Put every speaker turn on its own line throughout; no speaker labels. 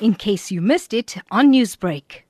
in case you missed it on Newsbreak.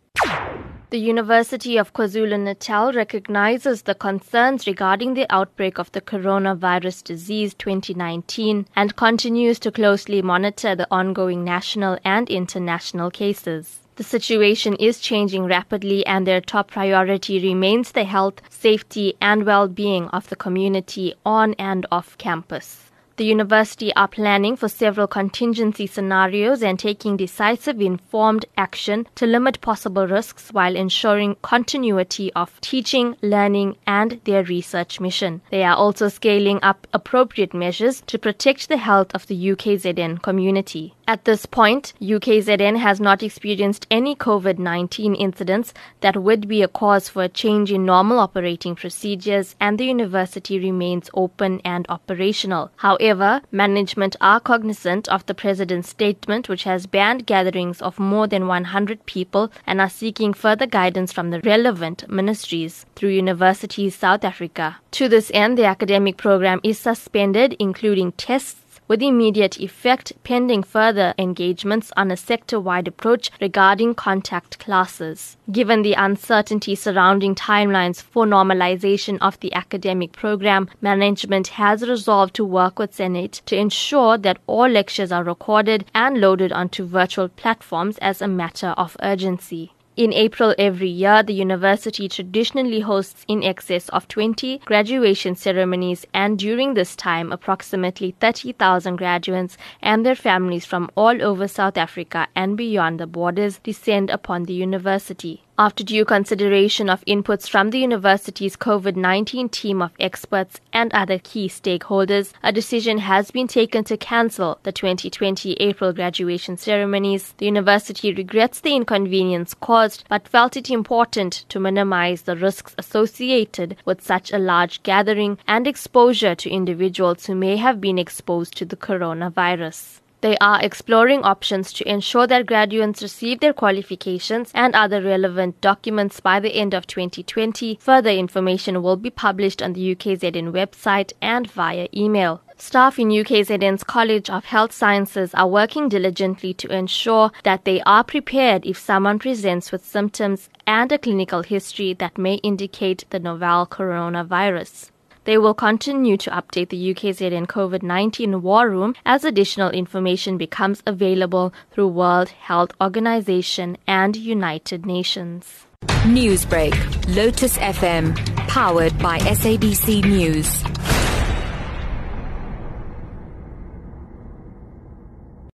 The University of KwaZulu Natal recognizes the concerns regarding the outbreak of the coronavirus disease 2019 and continues to closely monitor the ongoing national and international cases. The situation is changing rapidly and their top priority remains the health, safety and well-being of the community on and off campus. The university are planning for several contingency scenarios and taking decisive informed action to limit possible risks while ensuring continuity of teaching, learning and their research mission. They are also scaling up appropriate measures to protect the health of the UKZN community. At this point, UKZN has not experienced any COVID 19 incidents that would be a cause for a change in normal operating procedures, and the university remains open and operational. However, management are cognizant of the president's statement, which has banned gatherings of more than 100 people, and are seeking further guidance from the relevant ministries through Universities South Africa. To this end, the academic program is suspended, including tests with immediate effect pending further engagements on a sector wide approach regarding contact classes. Given the uncertainty surrounding timelines for normalization of the academic program, management has resolved to work with Senate to ensure that all lectures are recorded and loaded onto virtual platforms as a matter of urgency. In April every year, the university traditionally hosts in excess of 20 graduation ceremonies, and during this time, approximately 30,000 graduates and their families from all over South Africa and beyond the borders descend upon the university. After due consideration of inputs from the university's COVID 19 team of experts and other key stakeholders, a decision has been taken to cancel the 2020 April graduation ceremonies. The university regrets the inconvenience caused but felt it important to minimize the risks associated with such a large gathering and exposure to individuals who may have been exposed to the coronavirus. They are exploring options to ensure that graduates receive their qualifications and other relevant documents by the end of 2020. Further information will be published on the UKZN website and via email. Staff in UKZN's College of Health Sciences are working diligently to ensure that they are prepared if someone presents with symptoms and a clinical history that may indicate the novel coronavirus. They will continue to update the UKZN COVID 19 War Room as additional information becomes available through World Health Organization and United Nations.
Newsbreak, Lotus FM, powered by SABC News.